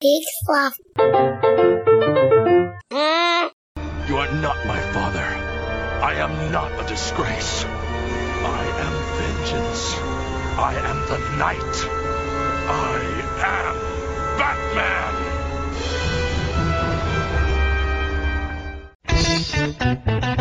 Big fluff. Hmm? You are not my father. I am not a disgrace. I am vengeance. I am the night. I am Batman.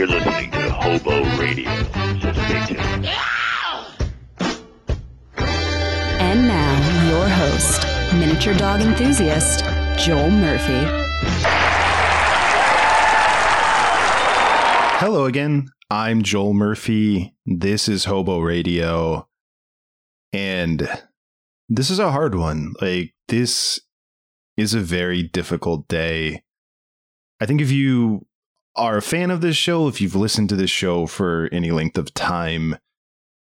You're listening to Hobo Radio. So stay tuned. And now, your host, miniature dog enthusiast, Joel Murphy. Hello again. I'm Joel Murphy. This is Hobo Radio. And this is a hard one. Like, this is a very difficult day. I think if you are a fan of this show, if you've listened to this show for any length of time,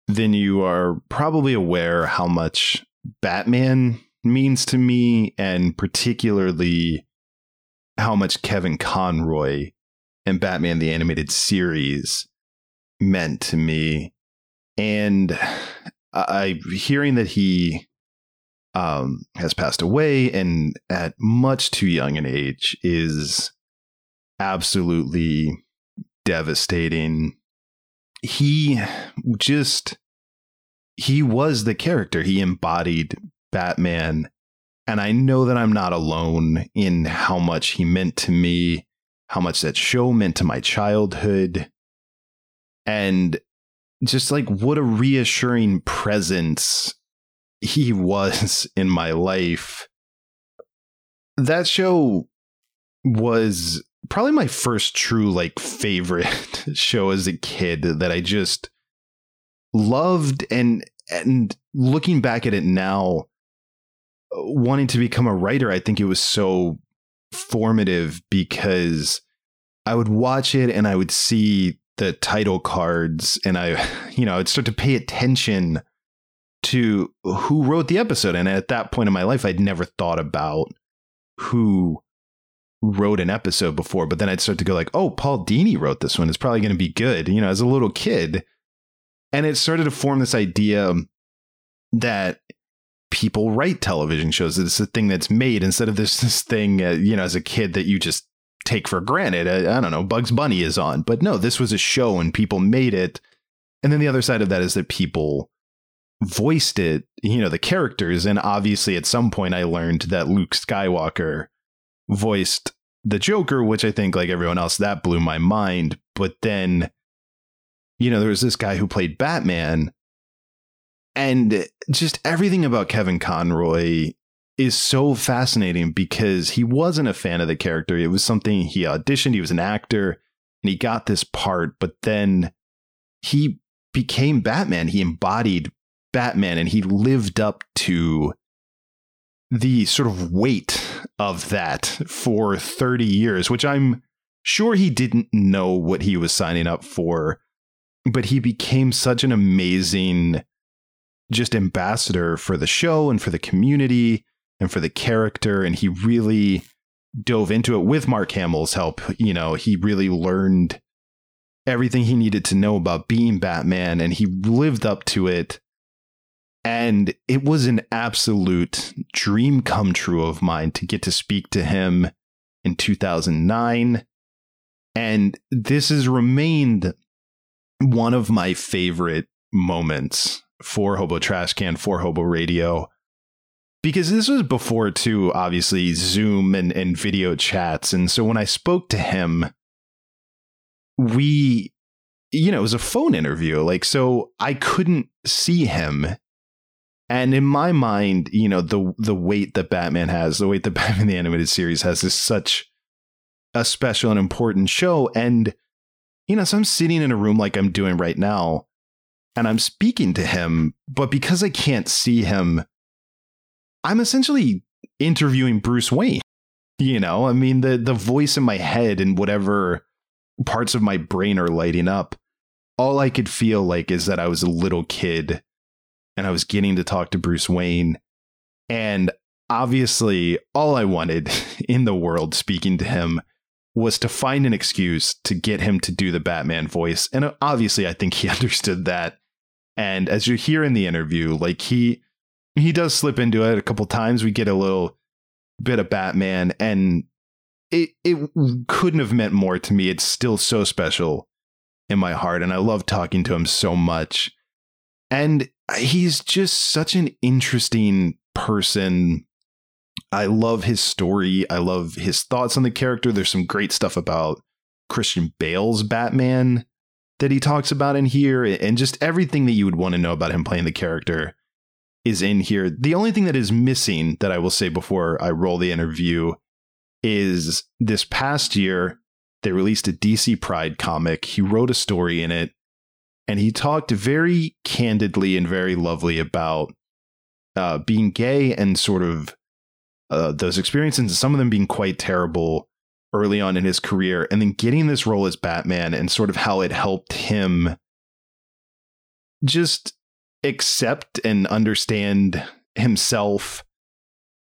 then you are probably aware how much Batman means to me, and particularly how much Kevin Conroy and Batman the Animated Series meant to me. And I hearing that he um, has passed away and at much too young an age is absolutely devastating. He just he was the character. He embodied Batman. And I know that I'm not alone in how much he meant to me how much that show meant to my childhood and just like what a reassuring presence he was in my life that show was probably my first true like favorite show as a kid that i just loved and and looking back at it now wanting to become a writer i think it was so formative because I would watch it and I would see the title cards and I, you know, I'd start to pay attention to who wrote the episode. And at that point in my life, I'd never thought about who wrote an episode before. But then I'd start to go like, oh, Paul Dini wrote this one. It's probably going to be good, you know, as a little kid. And it started to form this idea that people write television shows. It's a thing that's made instead of this this thing, uh, you know, as a kid that you just take for granted. I, I, don't know, Bugs Bunny is on, but no, this was a show and people made it. And then the other side of that is that people voiced it, you know, the characters. And obviously, at some point, I learned that Luke Skywalker voiced the Joker, which I think, like everyone else, that blew my mind. But then, you know, there was this guy who played Batman and just everything about Kevin Conroy is so fascinating because he wasn't a fan of the character. It was something he auditioned, he was an actor, and he got this part, but then he became Batman. He embodied Batman and he lived up to the sort of weight of that for 30 years, which I'm sure he didn't know what he was signing up for, but he became such an amazing just ambassador for the show and for the community and for the character and he really dove into it with Mark Hamill's help. You know he really learned everything he needed to know about being Batman and he lived up to it and it was an absolute dream come true of mine to get to speak to him in 2009 and this has remained one of my favorite moments for Hobo Trash Can, for Hobo Radio. Because this was before, too, obviously, Zoom and, and video chats. And so when I spoke to him, we, you know, it was a phone interview. Like, so I couldn't see him. And in my mind, you know, the the weight that Batman has, the weight that Batman the Animated Series has is such a special and important show. And, you know, so I'm sitting in a room like I'm doing right now and I'm speaking to him, but because I can't see him, I'm essentially interviewing Bruce Wayne. You know, I mean the the voice in my head and whatever parts of my brain are lighting up. All I could feel like is that I was a little kid and I was getting to talk to Bruce Wayne. And obviously, all I wanted in the world speaking to him was to find an excuse to get him to do the Batman voice. And uh, obviously, I think he understood that. And as you hear in the interview, like he he does slip into it a couple times. We get a little bit of Batman, and it it couldn't have meant more to me. It's still so special in my heart, and I love talking to him so much. And he's just such an interesting person. I love his story. I love his thoughts on the character. There's some great stuff about Christian Bale's Batman that he talks about in here, and just everything that you would want to know about him playing the character is in here. The only thing that is missing that I will say before I roll the interview is this past year they released a DC Pride comic. He wrote a story in it and he talked very candidly and very lovely about uh, being gay and sort of uh, those experiences, and some of them being quite terrible early on in his career, and then getting this role as Batman and sort of how it helped him just accept and understand himself.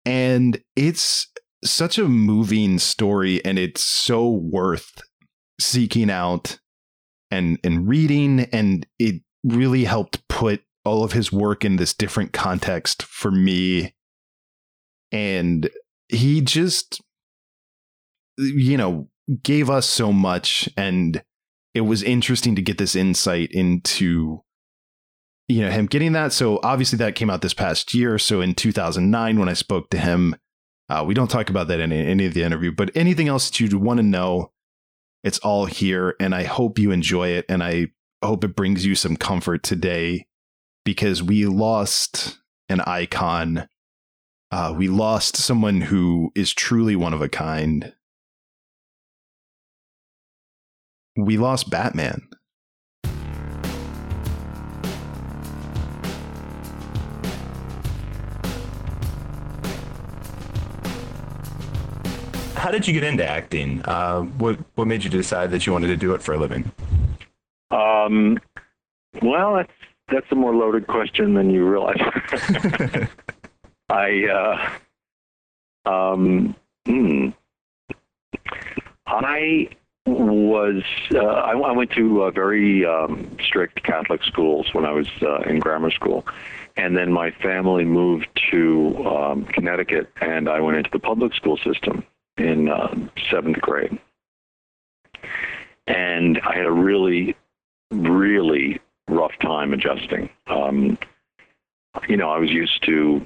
And it's such a moving story, and it's so worth seeking out and and reading and it really helped put all of his work in this different context for me. And he just you know gave us so much and it was interesting to get this insight into you know him getting that. So obviously that came out this past year. So in 2009 when i spoke to him uh, we don't talk about that in any of the interview but anything else that you'd want to know it's all here, and I hope you enjoy it, and I hope it brings you some comfort today because we lost an icon. Uh, we lost someone who is truly one of a kind. We lost Batman. How did you get into acting? Uh, what what made you decide that you wanted to do it for a living? Um, well, that's that's a more loaded question than you realize. I uh, um, hmm. I was uh, I, I went to uh, very um, strict Catholic schools when I was uh, in grammar school, and then my family moved to um, Connecticut, and I went into the public school system in uh, seventh grade. And I had a really, really rough time adjusting. Um, you know, I was used to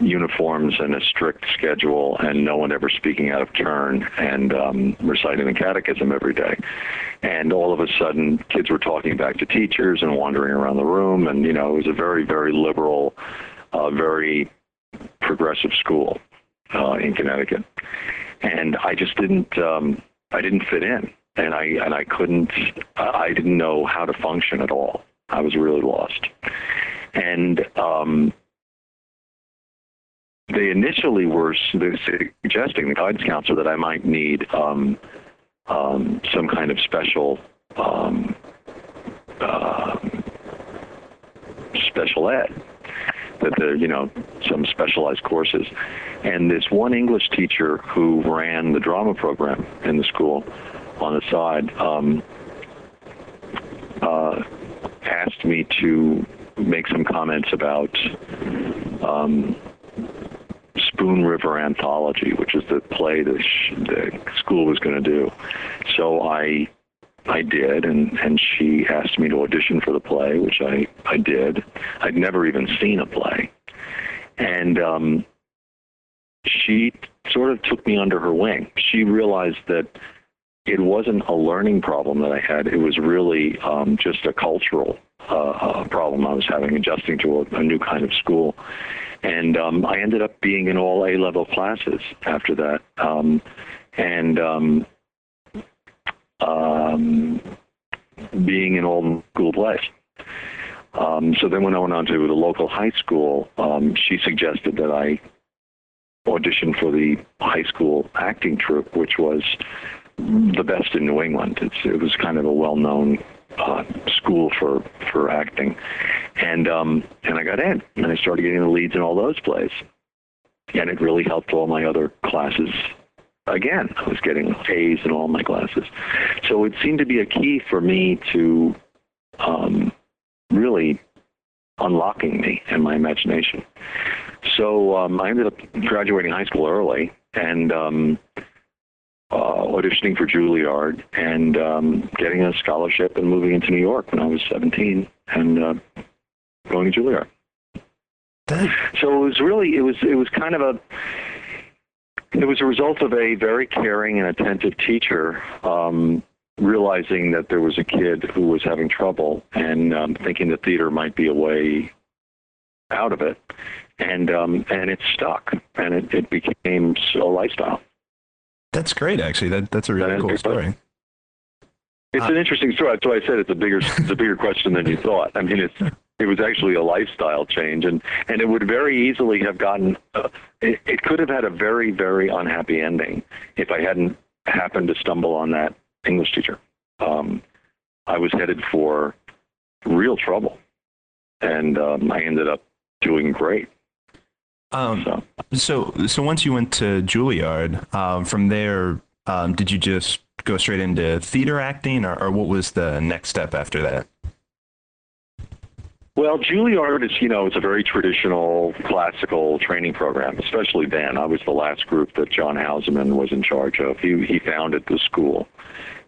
uniforms and a strict schedule and no one ever speaking out of turn and um, reciting the catechism every day. And all of a sudden, kids were talking back to teachers and wandering around the room. And, you know, it was a very, very liberal, uh, very progressive school uh, in Connecticut and I just didn't um, I didn't fit in, and I and I couldn't I didn't know how to function at all. I was really lost, and um, they initially were suggesting the guidance counselor that I might need um, um, some kind of special um, uh, special ed that there, you know, some specialized courses. And this one English teacher who ran the drama program in the school on the side um, uh, asked me to make some comments about um, Spoon River Anthology, which is the play that the school was going to do. So I I did, and and she asked me to audition for the play, which I I did. I'd never even seen a play, and um, she sort of took me under her wing. She realized that it wasn't a learning problem that I had; it was really um, just a cultural uh, uh, problem I was having, adjusting to a, a new kind of school. And um, I ended up being in all A level classes after that. Um, and um, being in all school plays. Um, so then when I went on to the local high school, um, she suggested that I audition for the high school acting troupe, which was the best in New England. It's, it was kind of a well-known uh, school for for acting, and um, and I got in, and I started getting the leads in all those plays, and it really helped all my other classes. Again, I was getting A's in all my classes, so it seemed to be a key for me to um, really unlocking me and my imagination. So um, I ended up graduating high school early and um, uh, auditioning for Juilliard and um, getting a scholarship and moving into New York when I was 17 and uh, going to Juilliard. So it was really it was it was kind of a it was a result of a very caring and attentive teacher um, realizing that there was a kid who was having trouble and um, thinking that theater might be a way out of it, and um, and it stuck, and it, it became a lifestyle. That's great, actually. That that's a really That cool story. It's an interesting story. That's why I said it's a bigger it's a bigger question than you thought. I mean, it's it was actually a lifestyle change, and and it would very easily have gotten. Uh, it, it could have had a very very unhappy ending if I hadn't happened to stumble on that English teacher. Um, I was headed for real trouble, and um, I ended up doing great. Um, So so so once you went to Juilliard, um, from there, um, did you just go straight into theater acting, or, or what was the next step after that? Well, Juilliard is, you know, it's a very traditional classical training program, especially then. I was the last group that John Houseman was in charge of. He, he founded the school.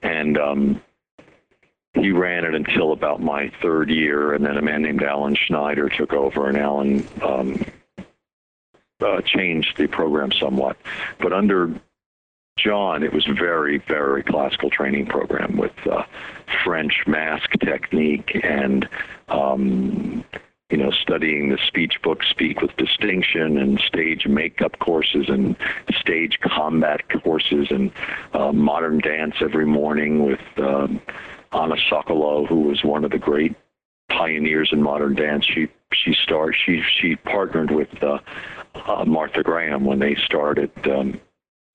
And um, he ran it until about my third year, and then a man named Alan Schneider took over, and Alan um, uh, changed the program somewhat. But under John, it was very, very classical training program with uh, French mask technique and, um, you know, studying the speech book Speak with Distinction and stage makeup courses and stage combat courses and uh, modern dance every morning with um, Anna Sokolow, who was one of the great pioneers in modern dance. She she started she she partnered with uh, uh, Martha Graham when they started um,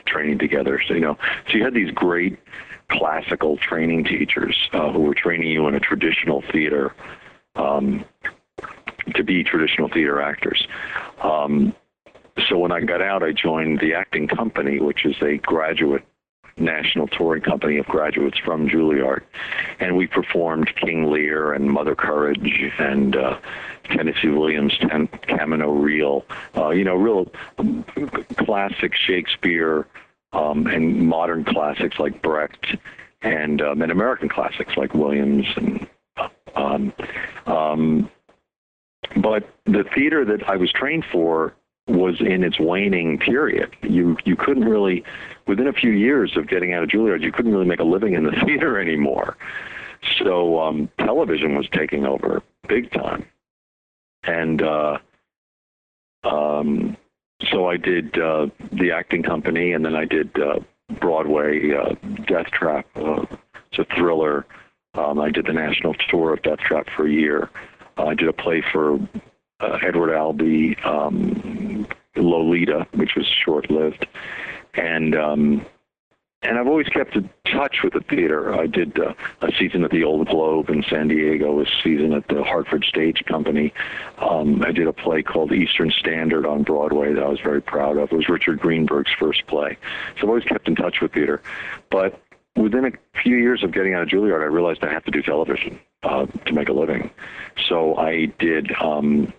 training together. So you know, so you had these great classical training teachers uh, who were training you in a traditional theater um, to be traditional theater actors. Um, so when I got out, I joined the acting company, which is a graduate national touring company of graduates from Juilliard, and we performed King Lear and Mother Courage and uh, Tennessee Williams' Ten, Camino Real, uh, you know, real classic Shakespeare um, and modern classics like Brecht, and um, and American classics like Williams and. Um, um, but the theater that I was trained for was in its waning period. You you couldn't really, within a few years of getting out of Juilliard, you couldn't really make a living in the theater anymore. So um, television was taking over big time, and uh, um, so I did uh, the acting company, and then I did uh, Broadway uh, Death Trap. Uh, it's a thriller. Um, I did the national tour of Death Trap for a year. I did a play for uh, Edward Albee, um, Lolita, which was short-lived, and um, and I've always kept in touch with the theater. I did uh, a season at the Old Globe in San Diego, a season at the Hartford Stage Company. Um, I did a play called Eastern Standard on Broadway that I was very proud of. It was Richard Greenberg's first play. So I've always kept in touch with theater. But within a few years of getting out of Juilliard, I realized I had to do television uh, to make a living. So I did. Um,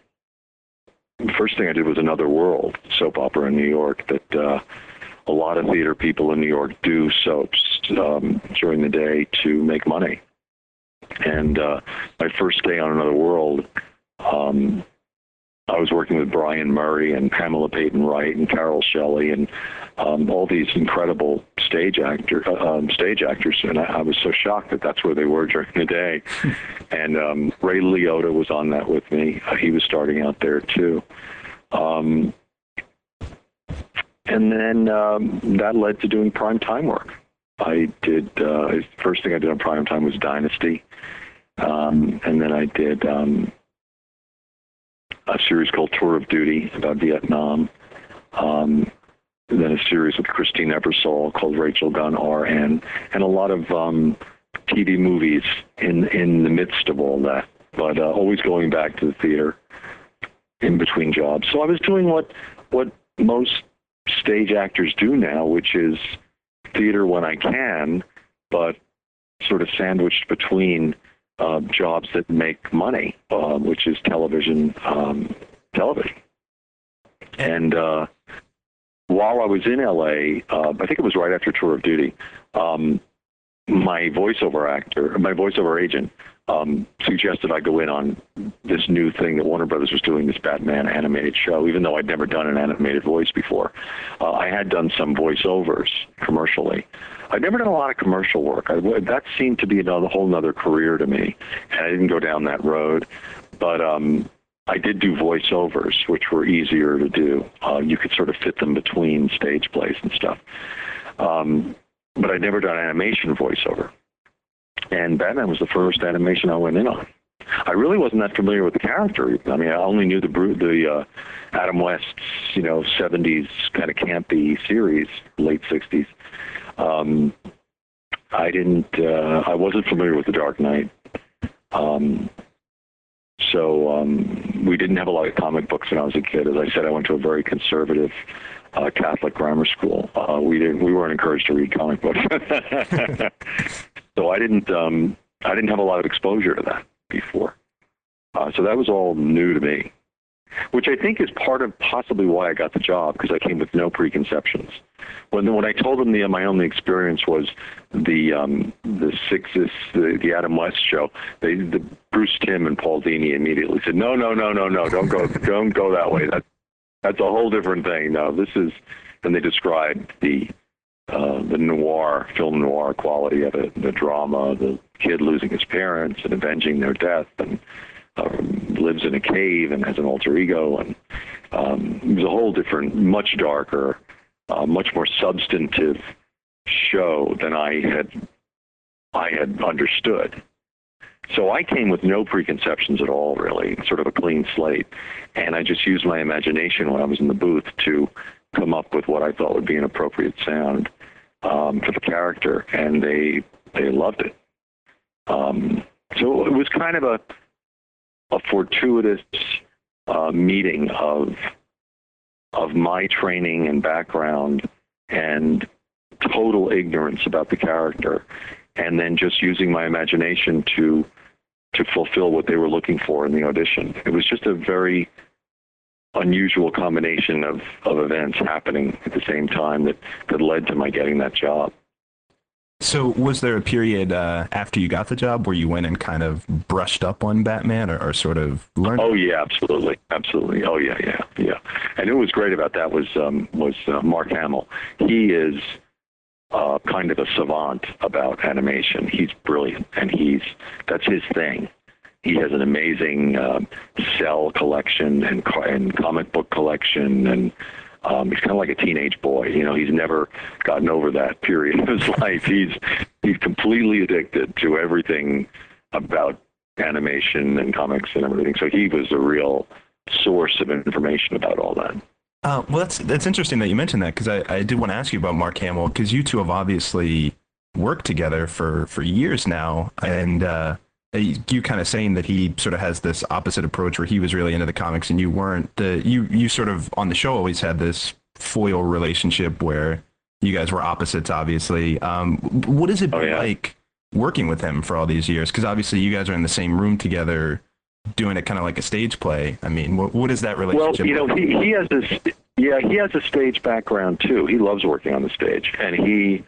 the first thing I did was Another World soap opera in New York that uh, a lot of theater people in New York do soaps um, during the day to make money. And uh, my first day on Another World, um, I was working with Brian Murray and Pamela Payton Wright and Carol Shelley and um, all these incredible stage actor uh, um, stage actors, and I, I was so shocked that that's where they were during the day. and um, Ray Liotta was on that with me. Uh, he was starting out there too. Um, and then um, that led to doing prime time work. I did uh, first thing I did on prime time was Dynasty, um, and then I did um, a series called Tour of Duty about Vietnam. Um, then a series with Christine Ebersole called Rachel Gunn RN, and a lot of um, TV movies in in the midst of all that. But uh, always going back to the theater in between jobs. So I was doing what what most stage actors do now, which is theater when I can, but sort of sandwiched between uh, jobs that make money, uh, which is television, um, television. And uh, while I was in LA, uh, I think it was right after Tour of Duty, um, my voiceover actor, my voiceover agent, um, suggested I go in on this new thing that Warner Brothers was doing, this Batman animated show, even though I'd never done an animated voice before. Uh, I had done some voiceovers commercially. I'd never done a lot of commercial work. I, that seemed to be another whole other career to me, and I didn't go down that road. But um, I did do voiceovers, which were easier to do. Uh, you could sort of fit them between stage plays and stuff. Um, but I'd never done animation voiceover and Batman was the first animation I went in on. I really wasn't that familiar with the character. I mean, I only knew the the uh, Adam West's you know '70s kind of campy series, late '60s. Um, I didn't. Uh, I wasn't familiar with the Dark Knight. Um, so um, we didn't have a lot of comic books when I was a kid. As I said, I went to a very conservative uh, Catholic grammar school. Uh, we didn't. We weren't encouraged to read comic books. So I didn't um, I didn't have a lot of exposure to that before. Uh, so that was all new to me, which I think is part of possibly why I got the job because I came with no preconceptions. When when I told them the my only experience was the um, the Sixes the, the Adam West show, they the Bruce Timm and Paul Dini immediately said no no no no no don't go don't go that way that that's a whole different thing. No, this is and they described the uh, the noir, film noir quality of it, the drama, the kid losing his parents and avenging their death, and um, lives in a cave and has an alter ego, and um, it was a whole different, much darker, uh, much more substantive show than I had I had understood. So I came with no preconceptions at all, really, sort of a clean slate, and I just used my imagination when I was in the booth to come up with what I thought would be an appropriate sound um, for the character, and they they loved it. Um, so it was kind of a a fortuitous uh, meeting of of my training and background and total ignorance about the character, and then just using my imagination to to fulfill what they were looking for in the audition. It was just a very unusual combination of, of events happening at the same time that, that led to my getting that job. So, was there a period uh, after you got the job where you went and kind of brushed up on Batman, or, or sort of learned? Oh yeah, absolutely, absolutely. Oh yeah, yeah, yeah. And what was great about that was um, was uh, Mark Hamill. He is uh, kind of a savant about animation. He's brilliant, and he's that's his thing. He has an amazing um, cell collection and, and comic book collection, and um, he's kind of like a teenage boy. You know, he's never gotten over that period of his life. He's he's completely addicted to everything about animation and comics and everything. So he was a real source of information about all that. Uh, well, that's that's interesting that you mentioned that because I, I did want to ask you about Mark Hamill because you two have obviously worked together for for years now, and uh, you kind of saying that he sort of has this opposite approach where he was really into the comics and you weren't the you you sort of on the show always had this foil relationship where you guys were opposites obviously um, what is it Oh, yeah. like working with him for all these years because obviously you guys are in the same room together doing it kind of like a stage play i mean what, what is that relationship? Well, you know, like? he, he has this. Yeah, he has a stage background too. He loves working on the stage, and he.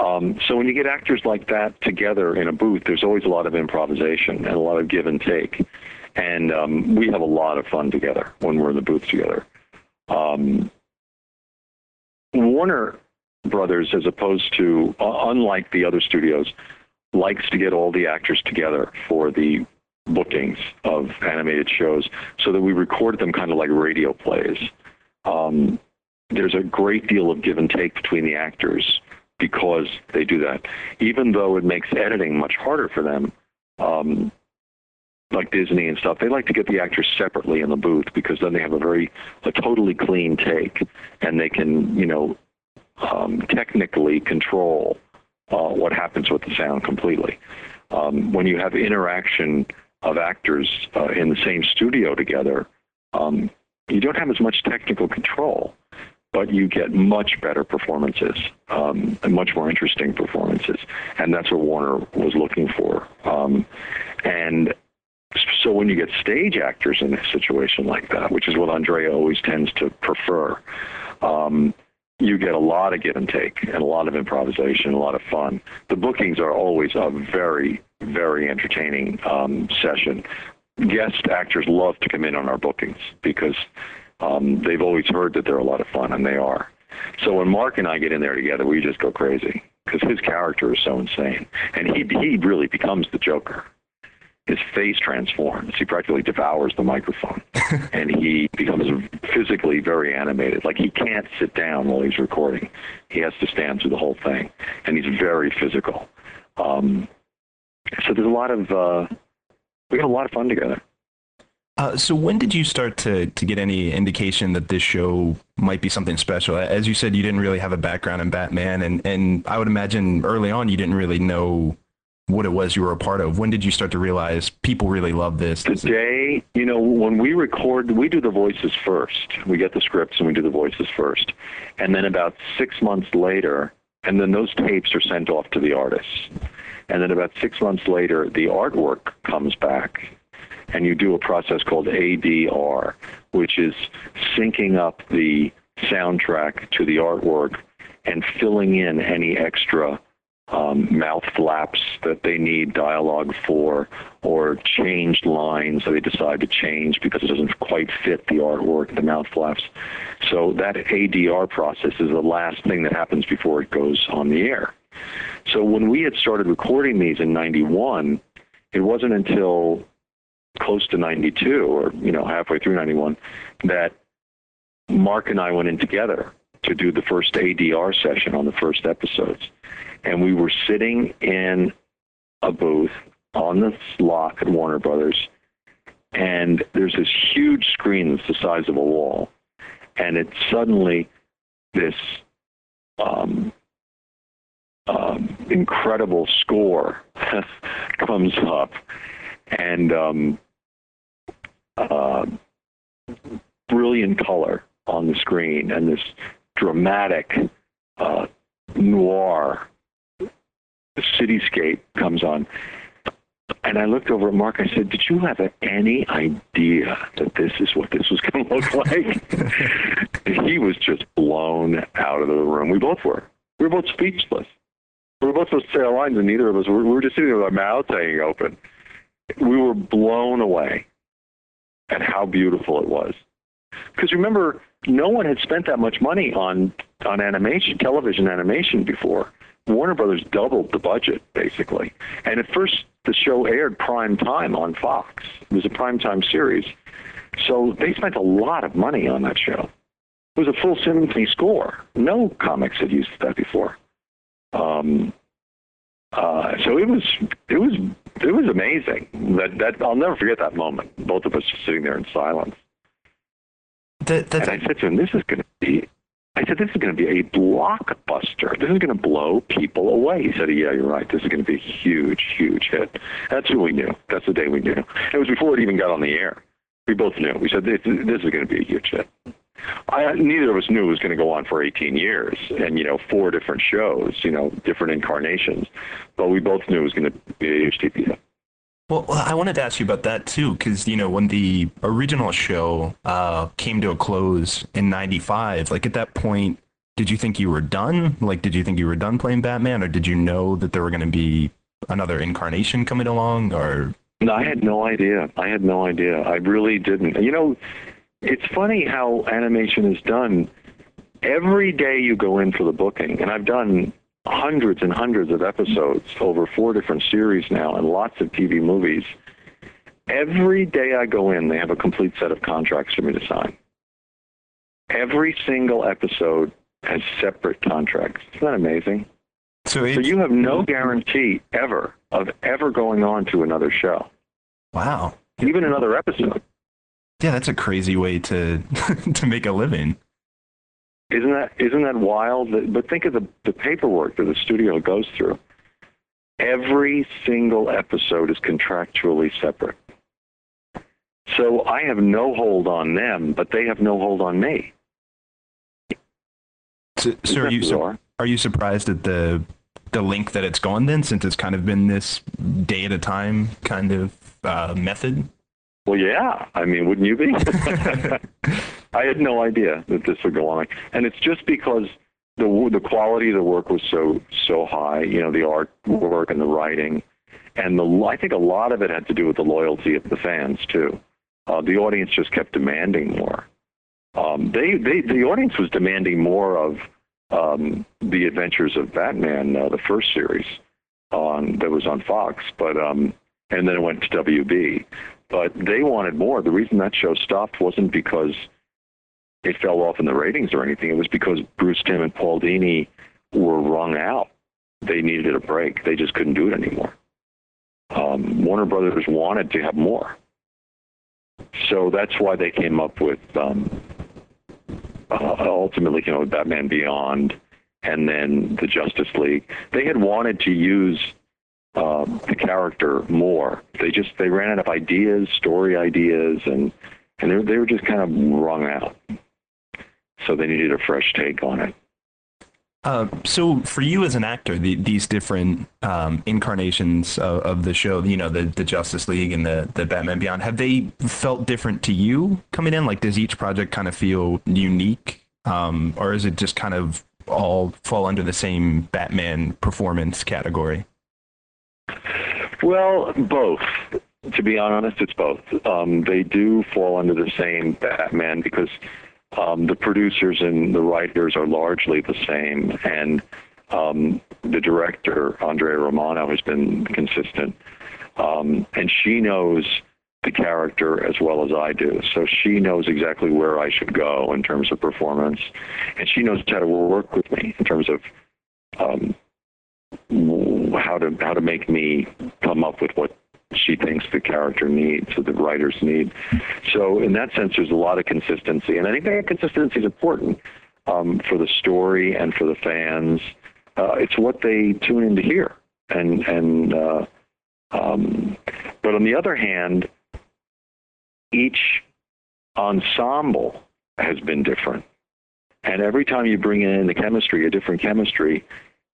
Um, so when you get actors like that together in a booth, there's always a lot of improvisation and a lot of give and take, and um, we have a lot of fun together when we're in the booth together. Um, Warner Brothers, as opposed to uh, unlike the other studios, likes to get all the actors together for the bookings of animated shows so that we record them kind of like radio plays. Um, there's a great deal of give and take between the actors because they do that. Even though it makes editing much harder for them, um, like Disney and stuff, they like to get the actors separately in the booth because then they have a very, a totally clean take and they can, you know, um, technically control uh, what happens with the sound completely. Um, when you have interaction of actors uh, in the same studio together, um, you don't have as much technical control, but you get much better performances um, and much more interesting performances. And that's what Warner was looking for. Um, and so when you get stage actors in a situation like that, which is what Andrea always tends to prefer, um, you get a lot of give and take and a lot of improvisation, a lot of fun. The bookings are always a very, very entertaining um, session. Guest actors love to come in on our bookings because um, they've always heard that they're a lot of fun, and they are. So when Mark and I get in there together, we just go crazy because his character is so insane, and he he really becomes the Joker his face transforms. He practically devours the microphone, and he becomes physically very animated. Like he can't sit down while he's recording; he has to stand through the whole thing, and he's very physical. Um, so there's a lot of uh, we got a lot of fun together. Uh, so when did you start to, to get any indication that this show might be something special? As you said, you didn't really have a background in Batman, and, and I would imagine early on you didn't really know what it was you were a part of. When did you start to realize people really love this? Today, day, you know, when we record, we do the voices first. We get the scripts and we do the voices first. And then about six months later, and then those tapes are sent off to the artists. And then about six months later, the artwork comes back and you do a process called ADR, which is syncing up the soundtrack to the artwork and filling in any extra um, mouth flaps that they need dialogue for or changed lines that they decide to change because it doesn't quite fit the artwork, the mouth flaps. So that ADR process is the last thing that happens before it goes on the air. So when we had started recording these in 91, it wasn't until close to 92 or, you know, halfway through 91 that Mark and I went in together to do the first ADR session on the first episodes. And we were sitting in a booth on the slot at Warner Brothers, and there's this huge screen that's the size of a wall, and it's suddenly this um, um, incredible score comes up, and um, uh, brilliant color on the screen, and this dramatic uh, noir cityscape comes on. And I looked over at Mark. I said, "Did you have any idea that this is what this was going to look like?" he was just blown out of the room. We both were. We were both speechless. We were both supposed to say our lines, and neither of us. We were just sitting there with our mouths hanging open. We were blown away at how beautiful it was. Because remember, no one had spent that much money on on animation, television animation before. Warner Brothers doubled the budget basically, and at first the show aired prime time on Fox. It was a prime time series, so they spent a lot of money on that show. It was a full symphony score. No comics had used that before. Um, uh, so it was it was it was amazing. That that I'll never forget that moment. Both of us just sitting there in silence. That, that's, And I said to him, "This is going to be." I said, "This is going to be a blockbuster. This is going to blow people away." He said, "Yeah, you're right. This is going to be a huge, huge hit." That's who we knew. That's the day we knew. It was before it even got on the air. We both knew. We said, "This, this is going to be a huge hit." I, neither of us knew it was going to go on for 18 years and you know four different shows, you know, different incarnations. But we both knew it was going to be a huge TV well, I wanted to ask you about that too, because you know when the original show uh, came to a close in '95, like at that point, did you think you were done? Like, did you think you were done playing Batman, or did you know that there were going to be another incarnation coming along? Or No, I had no idea. I had no idea. I really didn't. You know, it's funny how animation is done. Every day you go in for the booking, and I've done hundreds and hundreds of episodes over four different series now and lots of TV movies. Every day I go in, they have a complete set of contracts for me to sign. Every single episode has separate contracts. Isn't that amazing? so, So you have no guarantee ever of ever going on to another show, wow, even another episode. Yeah, that's a crazy way to to make a living. Isn't that isn't that wild? But think of the the paperwork that the studio goes through. Every single episode is contractually separate. So I have no hold on them, but they have no hold on me. So, so are you su- are you surprised at the the link that it's gone then, since it's kind of been this day at a time kind of uh, method? Well, yeah. I mean, wouldn't you be? I had no idea that this would go on, and it's just because the the quality of the work was so so high. You know, the artwork and the writing, and the I think a lot of it had to do with the loyalty of the fans too. Uh, the audience just kept demanding more. Um, they they the audience was demanding more of um, the Adventures of Batman, uh, the first series on that was on Fox, but um, and then it went to WB but they wanted more. The reason that show stopped wasn't because it fell off in the ratings or anything. It was because Bruce Timm and Paul Dini were wrung out. They needed a break. They just couldn't do it anymore. Um, Warner Brothers wanted to have more. So that's why they came up with um, uh, ultimately, you know, Batman Beyond and then the Justice League. They had wanted to use um, the character more. They just they ran out of ideas, story ideas, and and they, they were just kind of wrung out. So they needed a fresh take on it. Uh, so for you as an actor, the, these different um, incarnations of, of the show, you know, the, the Justice League and the, the Batman Beyond, have they felt different to you coming in? Like, does each project kind of feel unique? Um, or is it just kind of all fall under the same Batman performance category? Well, both. To be honest, it's both. Um, they do fall under the same Batman because um, the producers and the writers are largely the same, and um, the director Andrea Romano has been consistent, um, and she knows the character as well as I do. So she knows exactly where I should go in terms of performance, and she knows how to work with me in terms of um, how to how to make me come up with what she thinks the character needs or the writers need. So in that sense, there's a lot of consistency, and I think that consistency is important um, for the story and for the fans. Uh, it's what they tune in to hear, and and uh, um, but on the other hand, each ensemble has been different, and every time you bring in the chemistry, a different chemistry,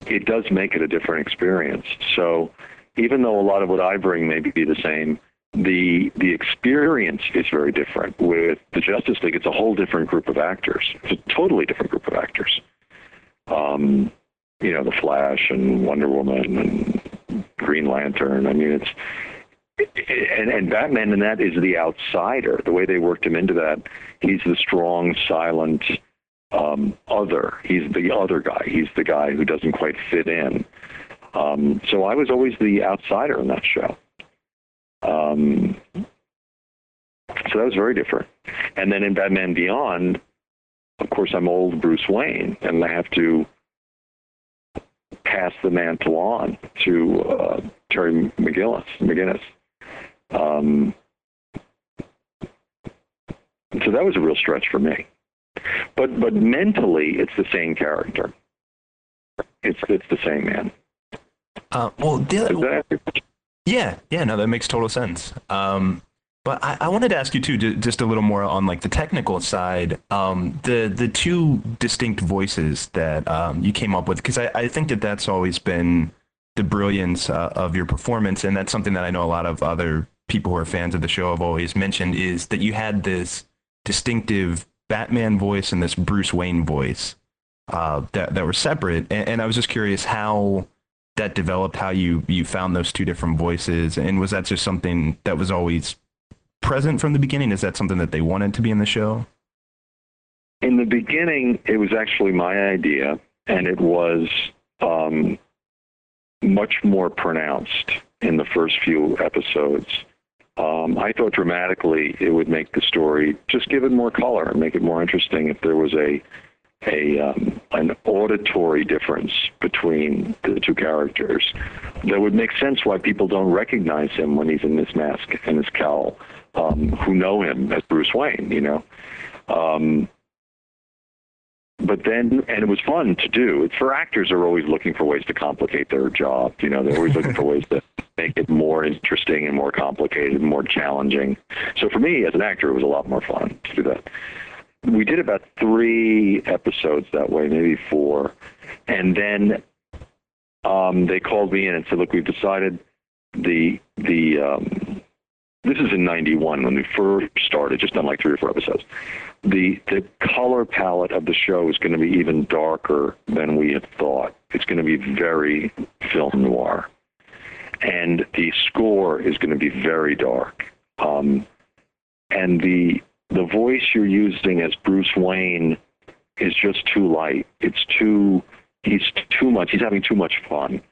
it does make it a different experience. So even though a lot of what I bring may be the same, the the experience is very different. With the Justice League, it's a whole different group of actors. It's a totally different group of actors. Um, you know, the Flash and Wonder Woman and Green Lantern. I mean, it's and, and Batman in that is the outsider. The way they worked him into that, he's the strong, silent um, other. He's the other guy. He's the guy who doesn't quite fit in. Um, so I was always the outsider in that show. Um, so that was very different. And then in Batman Beyond, of course, I'm old Bruce Wayne, and I have to pass the mantle on to uh, Terry McGillis. McGinnis. Um, so that was a real stretch for me. But but mentally, it's the same character. It's it's the same man. Uh, well, the, Does that answer your question? Yeah, yeah, no, that makes total sense. Um, but I, I wanted to ask you too, ju- just a little more on like the technical side. Um, the the two distinct voices that um, you came up with, because I, I think that that's always been the brilliance uh, of your performance, and that's something that I know a lot of other people who are fans of the show have always mentioned is that you had this distinctive Batman voice and this Bruce Wayne voice uh, that that were separate, and, and I was just curious how that developed how you you found those two different voices. And was that just something that was always present from the beginning? Is that something that they wanted to be in the show? In the beginning, it was actually my idea, and it was um, much more pronounced in the first few episodes. Um, I thought dramatically it would make the story just give it more color and make it more interesting if there was a a um, an auditory difference between the two characters that would make sense why people don't recognize him when he's in this mask and his cowl, um, who know him as Bruce Wayne, you know. Um, but then, and it was fun to do. For actors are always looking for ways to complicate their job. You know, they're always looking for ways to make it more interesting and more complicated and more challenging. So for me as an actor, it was a lot more fun to do that. We did about three episodes that way, maybe four, and then um, they called me in and said, "Look, we've decided the the um, this is in '91 when we first started, just done like three or four episodes. The the color palette of the show is going to be even darker than we had thought. It's going to be very film noir, and the score is going to be very dark. Um, and the the voice you're using as Bruce Wayne is just too light. It's too he's too much. He's having too much fun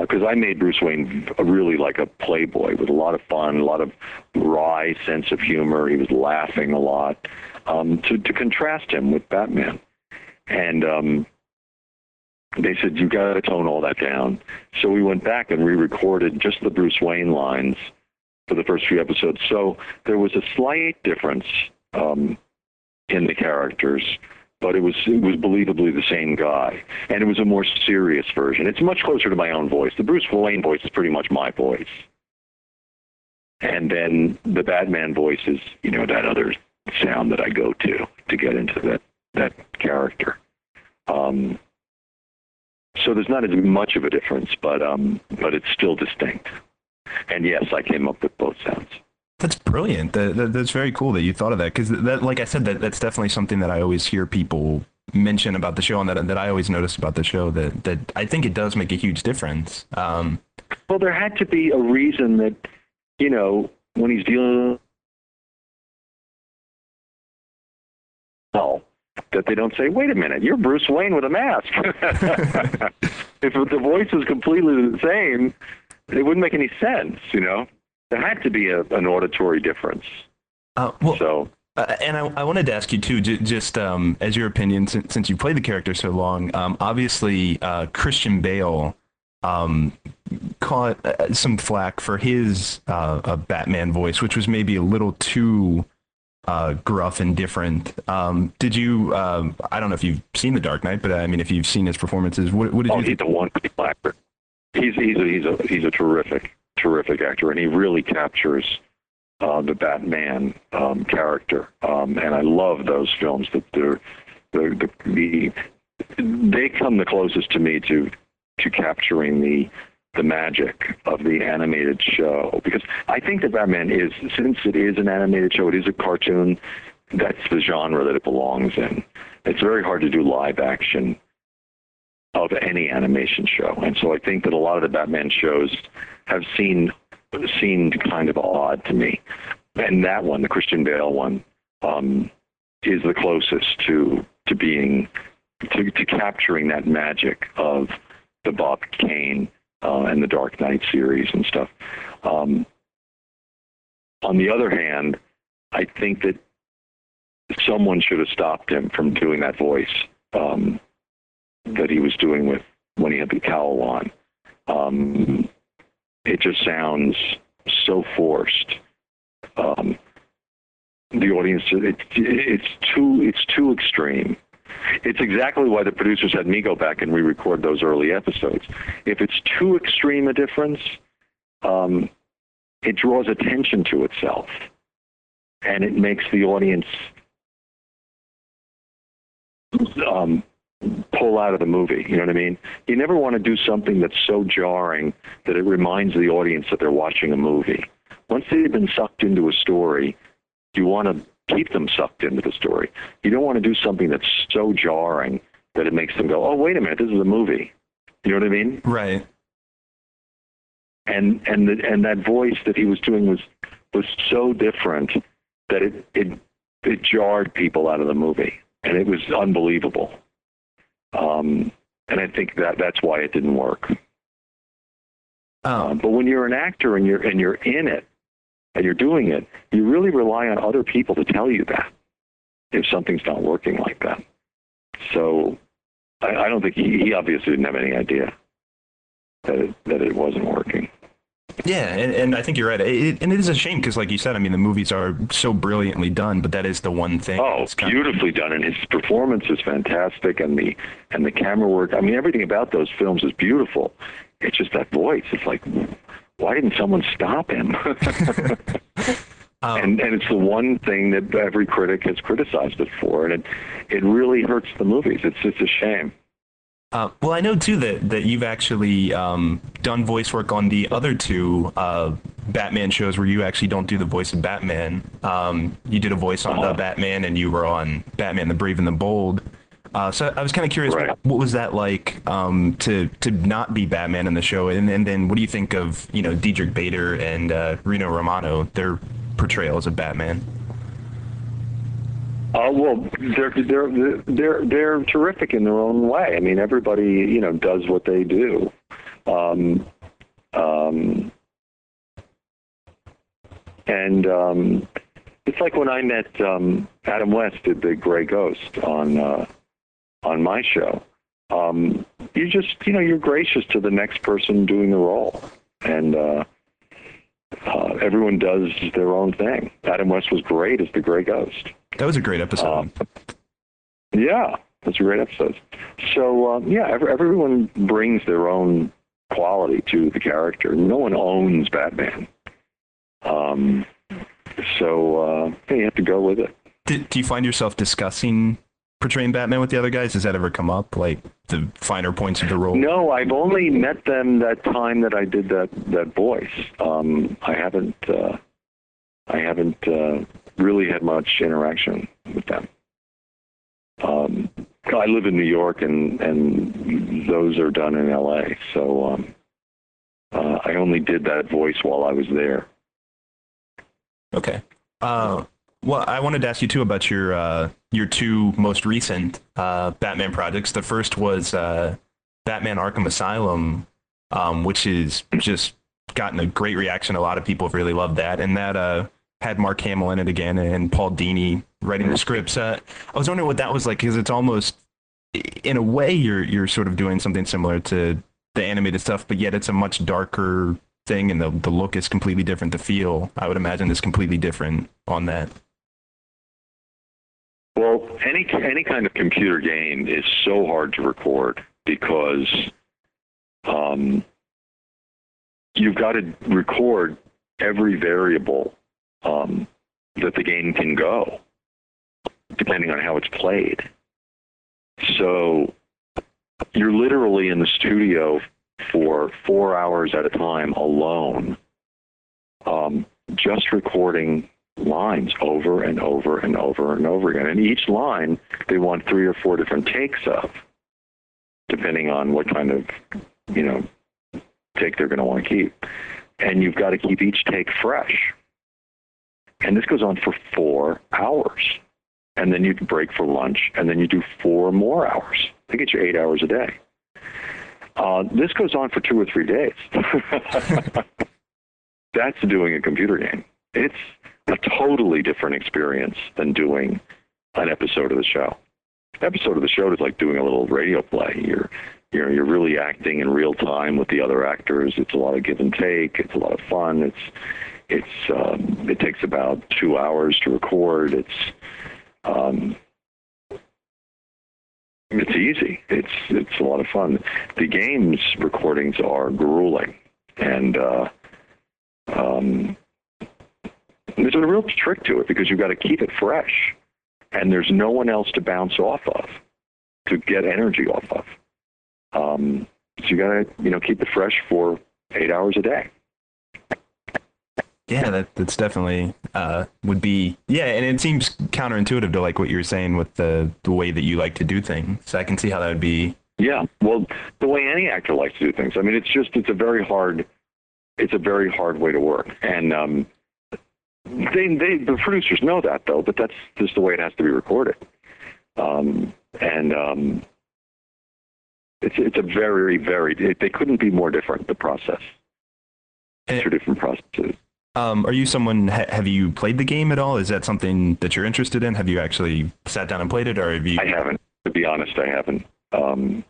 because I made Bruce Wayne really like a playboy with a lot of fun, a lot of wry sense of humor. He was laughing a lot um, to to contrast him with Batman, and um, they said you've got to tone all that down. So we went back and re-recorded just the Bruce Wayne lines for the first few episodes. So there was a slight difference um, in the characters but it was it was believably the same guy, and it was a more serious version. It's much closer to my own voice. The Bruce Wayne voice is pretty much my voice, and then the Batman voice is you know that other sound that I go to to get into that that character. Um, so there's not as much of a difference, but um, but it's still distinct. And yes, I came up with both sounds. That's brilliant. That, that, that's very cool that you thought of that because that, like I said, that that's definitely something that I always hear people mention about the show, and that that I always notice about the show. That that I think it does make a huge difference. Um, Well, there had to be a reason that, you know, when he's dealing well, that they don't say, "Wait a minute, you're Bruce Wayne with a mask." if the voice was completely the same, it wouldn't make any sense. You know, there had to be a, an auditory difference. uh, well, So, Uh, and I, I wanted to ask you too, j- just um, as your opinion, since, since you played the character so long. Um, obviously, uh, Christian Bale um, caught uh, some flack for his uh, uh, Batman voice, which was maybe a little too uh, gruff and different. Um, did you? Um, I don't know if you've seen The Dark Knight, but I mean, if you've seen his performances, what, what did oh, you he's think? a wonderful actor. He's he's a, he's a he's a terrific terrific actor, and he really captures uh, the Batman um, character. Um, and I love those films. That they're, they're, the the they come the closest to me to to capturing the the magic of the animated show because I think that Batman is since it is an animated show, it is a cartoon. That's the genre that it belongs in. It's very hard to do live action of any animation show, and so I think that a lot of the Batman shows have seen seemed kind of odd to me. And that one, the Christian Bale one, um, is the closest to to being to, to capturing that magic of the Bob Kane uh, and the Dark Knight series and stuff. Um, on the other hand, I think that someone should have stopped him from doing that voice um, that he was doing with when he had the cowl on. Um, it just sounds so forced. Um, the audience, it, it's too, it's too extreme. It's exactly why the producers had me go back and re-record those early episodes. If it's too extreme a difference, um, it draws attention to itself, and it makes the audience um, pull out of the movie. You know what I mean? You never want to do something that's so jarring that it reminds the audience that they're watching a movie. Once they've been sucked into a story, you want to keep them sucked into the story. You don't want to do something that's so jarring that it makes them go, "Oh, wait a minute, this is a movie." You know what I mean? Right. And and the, and that voice that he was doing was was so different that it it it jarred people out of the movie, and it was unbelievable. Um, and I think that that's why it didn't work. Um, Um, but when you're an actor and you're and you're in it and you're doing it, you really rely on other people to tell you that if something's not working like that. So I, I don't think he, he obviously didn't have any idea that it, that it wasn't working. Yeah, and, and I think you're right. It, and it is a shame because, like you said, I mean, the movies are so brilliantly done, but that is the one thing. Oh, that's kind of- beautifully done, and his performance is fantastic, and the and the camera work. I mean, everything about those films is beautiful. It's just that voice. It's like, why didn't someone stop him? Um, and and it's the one thing that every critic has criticized it for, and it it really hurts the movies. It's it's a shame. Uh, well, I know too that, that you've actually um, done voice work on the other two uh, Batman shows where you actually don't do the voice of Batman. Um, you did a voice on Uh-huh. the Batman, and you were on Batman: The Brave and the Bold. Uh, so I was kind of curious, Right. what, was that like um, to to not be Batman in the show? And, and then what do you think of you know Diedrich Bader and uh, Rino Romano, their portrayals of Batman? Uh, well, they're they're they're they're terrific in their own way. I mean, everybody you know does what they do. Um, um, and um, it's like when I met um, Adam West did the Gray Ghost on uh, on my show. Um, you just you know you're gracious to the next person doing the role, and uh, uh, everyone does their own thing. Adam West was great as the Gray Ghost. That was a great episode. Um, yeah, that's a great episode. So um, yeah, every, everyone brings their own quality to the character. No one owns Batman. Um, so uh, yeah, you have to go with it. Do, do you find yourself discussing portraying Batman with the other guys? Does that ever come up, like the finer points of the role? No, I've only met them that time that I did that that voice. Um, I haven't uh, I haven't uh, really had much interaction with them. Um, I live in New York, and and those are done in L.A. So um, uh, I only did that voice while I was there. Okay. Uh, well, I wanted to ask you too about your uh, your two most recent uh, Batman projects. The first was uh, Batman: Arkham Asylum, um, which is just gotten a great reaction. A lot of people have really loved that, and that uh, had Mark Hamill in it again and Paul Dini writing the scripts. Uh, I was wondering what that was like because it's almost, in a way, you're you're sort of doing something similar to the animated stuff, but yet it's a much darker thing, and the the look is completely different. The feel, I would imagine, is completely different on that. Well, any any kind of computer game is so hard to record because um, you've got to record every variable um, that the game can go, depending on how it's played. So you're literally in the studio for four hours at a time alone, um, just recording lines over and over and over and over again. And each line they want three or four different takes of, depending on what kind of, you know, take they're going to want to keep. And you've got to keep each take fresh. And this goes on for four hours. And then you break for lunch, and then you do four more hours. They get you eight hours a day. Uh, this goes on for two or three days. That's doing a computer game. It's a totally different experience than doing an episode of the show. Episode of the show is like doing a little radio play. You're you're you're really acting in real time with the other actors. It's a lot of give and take. It's a lot of fun. It's it's um, it takes about two hours to record. It's um, it's easy. It's it's a lot of fun. The games recordings are grueling, and uh, um, there's a real trick to it because you've got to keep it fresh, and there's no one else to bounce off of, to get energy off of. Um, so you got to you know keep it fresh for eight hours a day. Yeah, that that's definitely uh, would be yeah, and it seems counterintuitive to like what you were saying with the the way that you like to do things. So I can see how that would be. Yeah, well, the way any actor likes to do things. I mean, it's just it's a very hard, it's a very hard way to work, and um, they they the producers know that though, but that's just the way it has to be recorded, um, and um, it's it's a very very it, they couldn't be more different the process. And- Two different processes. Um, are you someone? Ha- have you played the game at all? Is that something that you're interested in? Have you actually sat down and played it, or have you? I haven't. To be honest, I haven't. Um,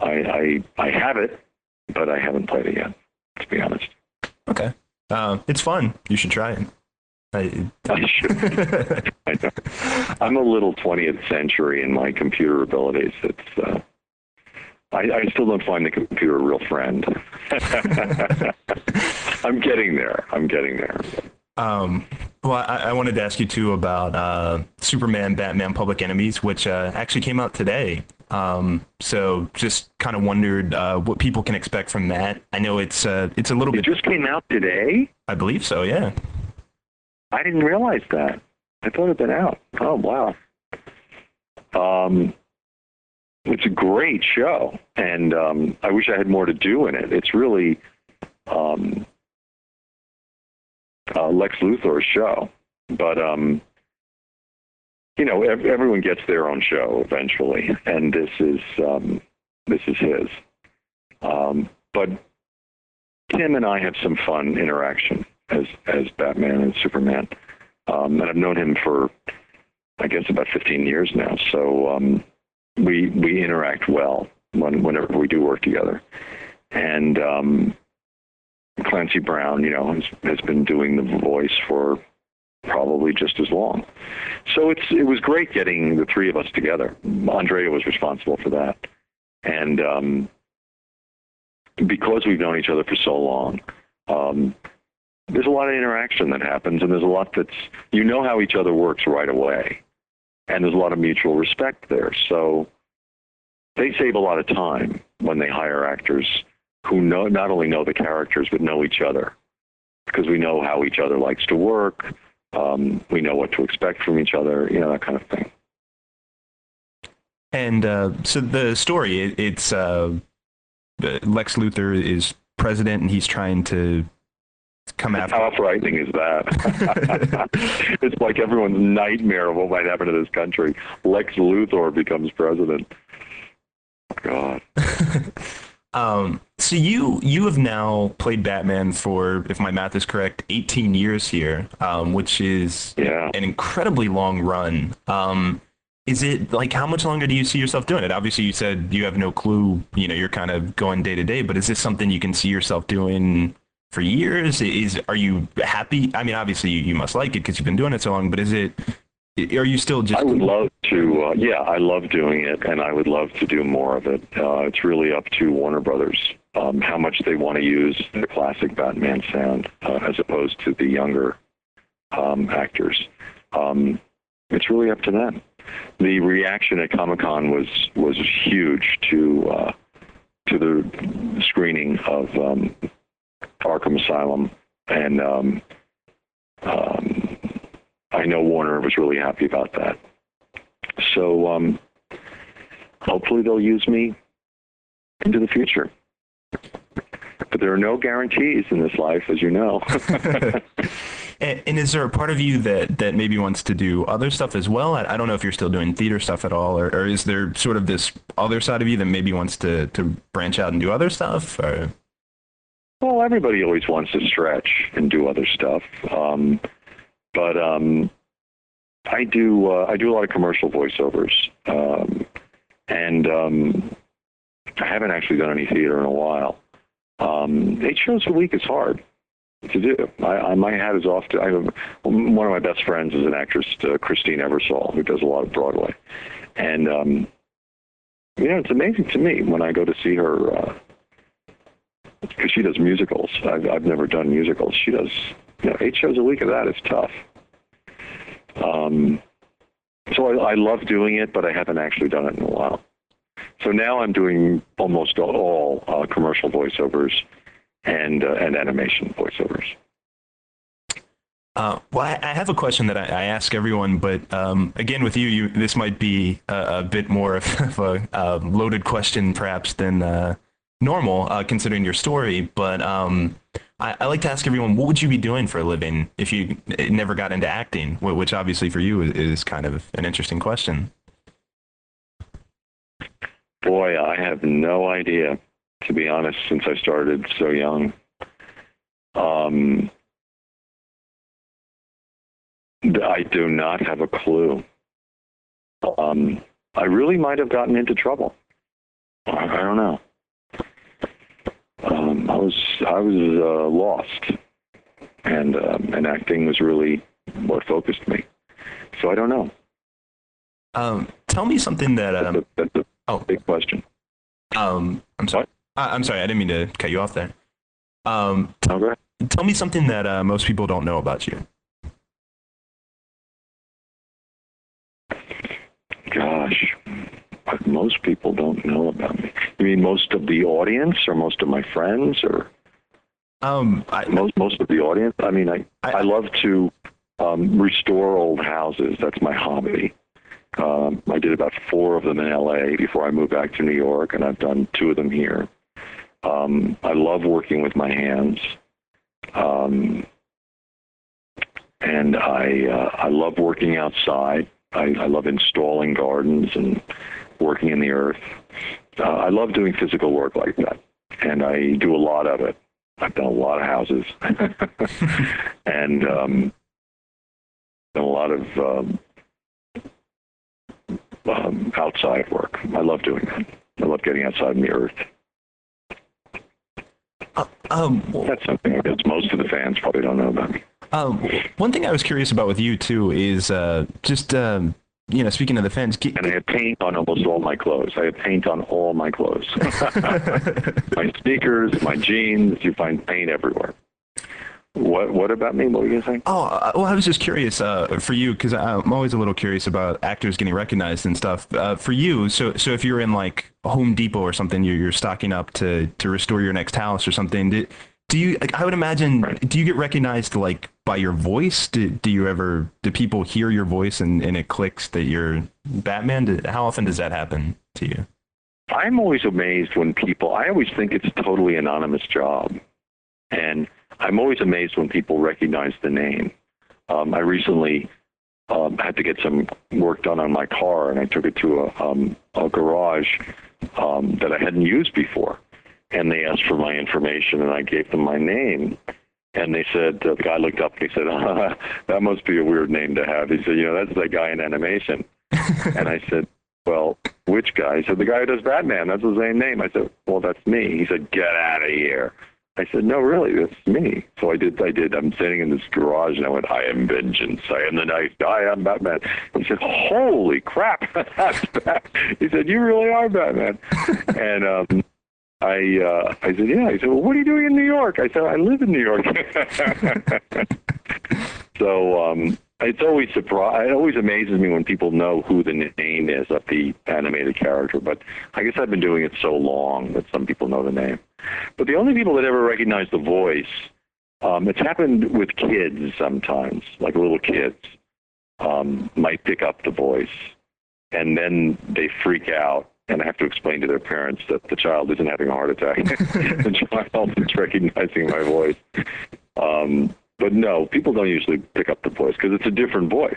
I, I I have it, but I haven't played it yet. To be honest. Okay. Um, it's fun. You should try it. I, I should. I. I'm a little 20th century in my computer abilities. It's. Uh, I, I still don't find the computer a real friend. I'm getting there. I'm getting there. Um, well, I, I wanted to ask you too about uh, Superman, Batman, Public Enemies, which uh, actually came out today. Um, so just kind of wondered uh, what people can expect from that. I know it's uh, it's a little It bit. just came out today. I believe so. Yeah. I didn't realize that. I thought it'd been out. Oh wow. Um, it's a great show, and um, I wish I had more to do in it. It's really um, uh, Lex Luthor's show, but um, you know, ev- everyone gets their own show eventually, and this is um, this is his. Um, but Tim and I have some fun interaction as as Batman and Superman, um, and I've known him for I guess about 15 years now. So um, we we interact well when, whenever we do work together. And um, Clancy Brown, you know, has, has been doing the voice for probably just as long. So it's it was great getting the three of us together. Andrea was responsible for that, and um, because we've known each other for so long. Um, there's a lot of interaction that happens, and there's a lot that's you know how each other works right away, and there's a lot of mutual respect there. So they save a lot of time when they hire actors who know not only know the characters but know each other, because we know how each other likes to work. Um, we know what to expect from each other, you know that kind of thing. And uh, so the story, it, it's uh, Lex Luthor is president, and he's trying to come after. How frightening is that? it's like everyone's nightmare of what might happen to this country. Lex Luthor becomes president. God. Um, so you you have now played Batman for, if my math is correct, 18 years here, um, which is Yeah. an incredibly long run. Um, is it like how much longer do you see yourself doing it? Obviously, you said you have no clue. You know, you're kind of going day to day. But is this something you can see yourself doing for years? Is are you happy? I mean, obviously, you, you must like it because you've been doing it so long. But is it? Are you still just? I would love to. Uh, yeah, I love doing it, and I would love to do more of it. Uh, it's really up to Warner Brothers um, how much they want to use the classic Batman sound uh, as opposed to the younger um, actors. Um, it's really up to them. The reaction at Comic Con was was huge to uh, to the screening of um, Arkham Asylum, and um, um, I know Warner was really happy about that. So um, hopefully they'll use me into the future. But there are no guarantees in this life, as you know. And, and is there a part of you that, that maybe wants to do other stuff as well? I, I don't know if you're still doing theater stuff at all, or, or is there sort of this other side of you that maybe wants to, to branch out and do other stuff? Or well, everybody always wants to stretch and do other stuff. Um, but um, I do uh, I do a lot of commercial voiceovers, um, and um, I haven't actually done any theater in a while. Um, eight shows a week is hard to do. I, I, my hat is off to. I have one of my best friends is an actress, uh, Christine Ebersole, who does a lot of Broadway, and um, you know it's amazing to me when I go to see her. Uh, because she does musicals. I've, I've never done musicals. She does, you know, eight shows a week of that is tough. Um, so I, I love doing it, but I haven't actually done it in a while. So now I'm doing almost all uh, commercial voiceovers and uh, and animation voiceovers. Uh, well, I, have a question that I, ask everyone, but um, again, with you, you this might be a, a bit more of a uh, loaded question, perhaps, than uh, normal, uh, considering your story. But um, I, I like to ask everyone, what would you be doing for a living if you never got into acting? Which, obviously, for you is, is kind of an interesting question. Boy, I have no idea, to be honest, since I started so young. Um, I do not have a clue. Um, I really might have gotten into trouble. I, I don't know. Um, I was I was uh, lost and um, and acting was really what focused me. So I don't know. Um, tell me something that That's, um, a, that's a oh. big question. um, I'm sorry. I, I'm sorry. I didn't mean to cut you off there. Um, go ahead. tell me something that uh, most people don't know about you. Gosh, what most people don't know about me. You mean most of the audience, or most of my friends, or Um, I, most most of the audience? I mean, I I- I, love to um, restore old houses. That's my hobby. Um, I did about four of them in L.A. before I moved back to New York, and I've done two of them here. Um, I love working with my hands, um, and I uh, I love working outside. I, I love installing gardens and working in the earth. Uh, I love doing physical work like that, and I do a lot of it. I've done a lot of houses, and um, done a lot of um, um, outside work. I love doing that. I love getting outside in the earth. uh, um, That's something I guess most of the fans probably don't know about me. um, one thing I was curious about with you too is uh, just um, you know, speaking of the fans. G- And I have paint on almost all my clothes. I have paint on all my clothes. my sneakers, my jeans, you find paint everywhere. What What about me? What were you saying? Oh, uh, well, I was just curious uh, for you because I'm always a little curious about actors getting recognized and stuff. Uh, for you, so so if you're in like Home Depot or something, you're, you're stocking up to to restore your next house or something. Do, do you? I would imagine. Do you get recognized like by your voice? Do, do you ever? Do people hear your voice and, and it clicks that you're Batman? How often does that happen to you? I'm always amazed when people. I always think it's a totally anonymous job, and I'm always amazed when people recognize the name. Um, I recently um, had to get some work done on my car, and I took it to a, um, a garage um, that I hadn't used before, and they asked for my information, and I gave them my name. And they said, uh, the guy looked up and he said, that must be a weird name to have. He said, you know, that's that guy in animation. and I said, well, which guy? He said, the guy who does Batman. That's the same name. I said, well, that's me. He said, get out of here. I said, no, really, that's me. So I did. I did. I'm sitting in this garage, and I went, I am vengeance. I am the nice guy. I'm Batman. He said, holy crap, that's Batman. He said, you really are Batman. and um, I, uh, I said, yeah. He said, well, what are you doing in New York? I said, I live in New York. so um, it's always surprise. It always amazes me when people know who the name is of the animated character. But I guess I've been doing it so long that some people know the name. But the only people that ever recognize the voice, um, it's happened with kids sometimes, like little kids um, might pick up the voice, and then they freak out. And I have to explain to their parents that the child isn't having a heart attack. the child is recognizing my voice. Um, but no, people don't usually pick up the voice because it's a different voice.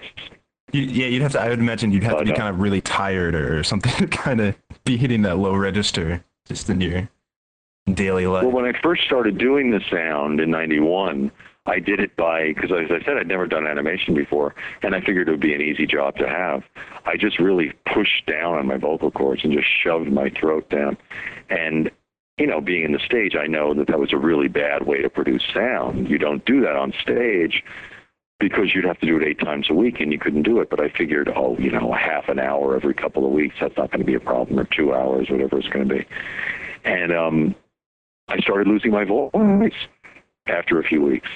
You, yeah, you'd have to. I would imagine you'd have to Oh, be no. kind of really tired or something to kind of be hitting that low register just in your daily life. Well, when I first started doing the sound in '91, I did it by because, as I said, I'd never done animation before, and I figured it would be an easy job to have. I just really pushed down on my vocal cords and just shoved my throat down, and you know, being in the stage, I know that that was a really bad way to produce sound. You don't do that on stage because you'd have to do it eight times a week, and you couldn't do it. But I figured, oh, you know, a half an hour every couple of weeks, that's not going to be a problem, or two hours, whatever it's going to be. And um, I started losing my voice after a few weeks.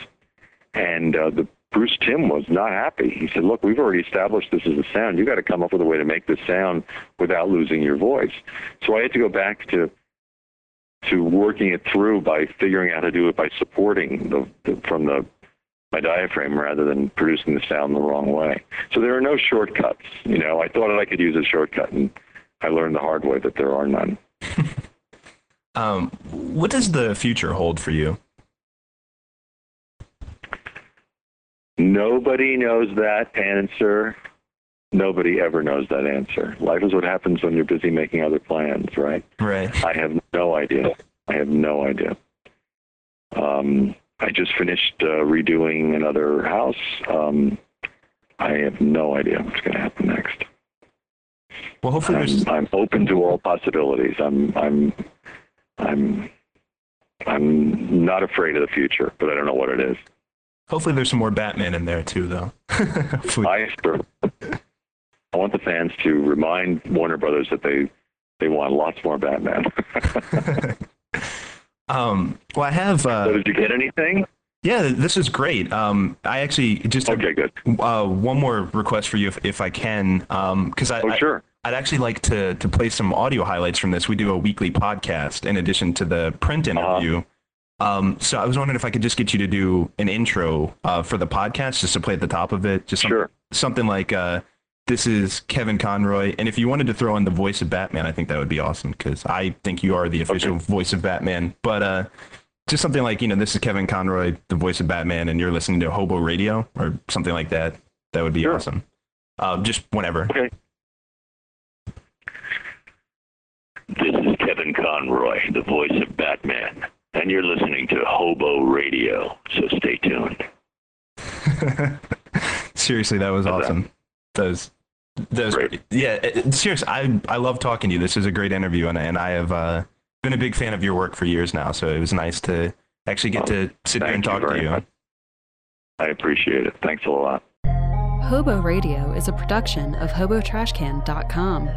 And uh, the Bruce Timm was not happy. He said, "Look, we've already established this is a sound. You got to come up with a way to make this sound without losing your voice." So I had to go back to to working it through by figuring out how to do it by supporting the, the from the my diaphragm rather than producing the sound the wrong way. So there are no shortcuts. You know, I thought I could use a shortcut, and I learned the hard way that there are none. Um, what does the future hold for you? Nobody knows that answer. Nobody ever knows that answer. Life is what happens when you're busy making other plans, right? Right. I have no idea. I have no idea. Um, I just finished uh, redoing another house. Um, I have no idea what's going to happen next. Well, hopefully. I'm, I'm open to all possibilities. I'm I'm I'm I'm not afraid of the future, but I don't know what it is. Hopefully, there's some more Batman in there too, though. I. I want the fans to remind Warner Brothers that they they want lots more Batman. um, well, I have. so Uh, did you get anything? yeah, this is great. Um, I actually just have Okay, good. uh, one more request for you, if, if I can, because I, Oh, I- sure. I'd actually like to to play some audio highlights from this. We do a weekly podcast in addition to the print Uh-huh. Um, so I was wondering if I could just get you to do an intro uh, for the podcast, just to play at the top of it. Just some- Sure. something like uh, this is Kevin Conroy, and if you wanted to throw in the voice of Batman, I think that would be awesome because I think you are the official Okay. voice of Batman. But uh, just something like you know, this is Kevin Conroy, the voice of Batman, and you're listening to Hobo Radio or something like that. That would be Sure. awesome. Uh, just whenever. Okay. This is Kevin Conroy, the voice of Batman, and you're listening to Hobo Radio. So stay tuned. Seriously, that was How's awesome. That was, that was Great. yeah. it- Seriously, I I love talking to you. This is a great interview, and and I have uh, been a big fan of your work for years now. So it was nice to actually get to sit here and Thank you talk to very you. much. I appreciate it. Thanks a lot. Hobo Radio is a production of HoboTrashCan.com.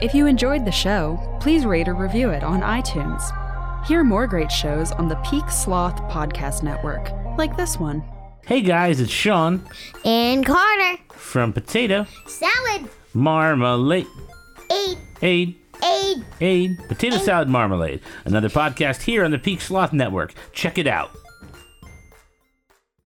If you enjoyed the show, please rate or review it on iTunes. Hear more great shows on the Peak Sloth Podcast Network, like this one. Hey guys, it's Sean And Carter. from Potato Salad. Marmalade. Eight. Aid, Eight. aid, Potato Salad Marmalade. Another podcast here on the Peak Sloth Network. Check it out.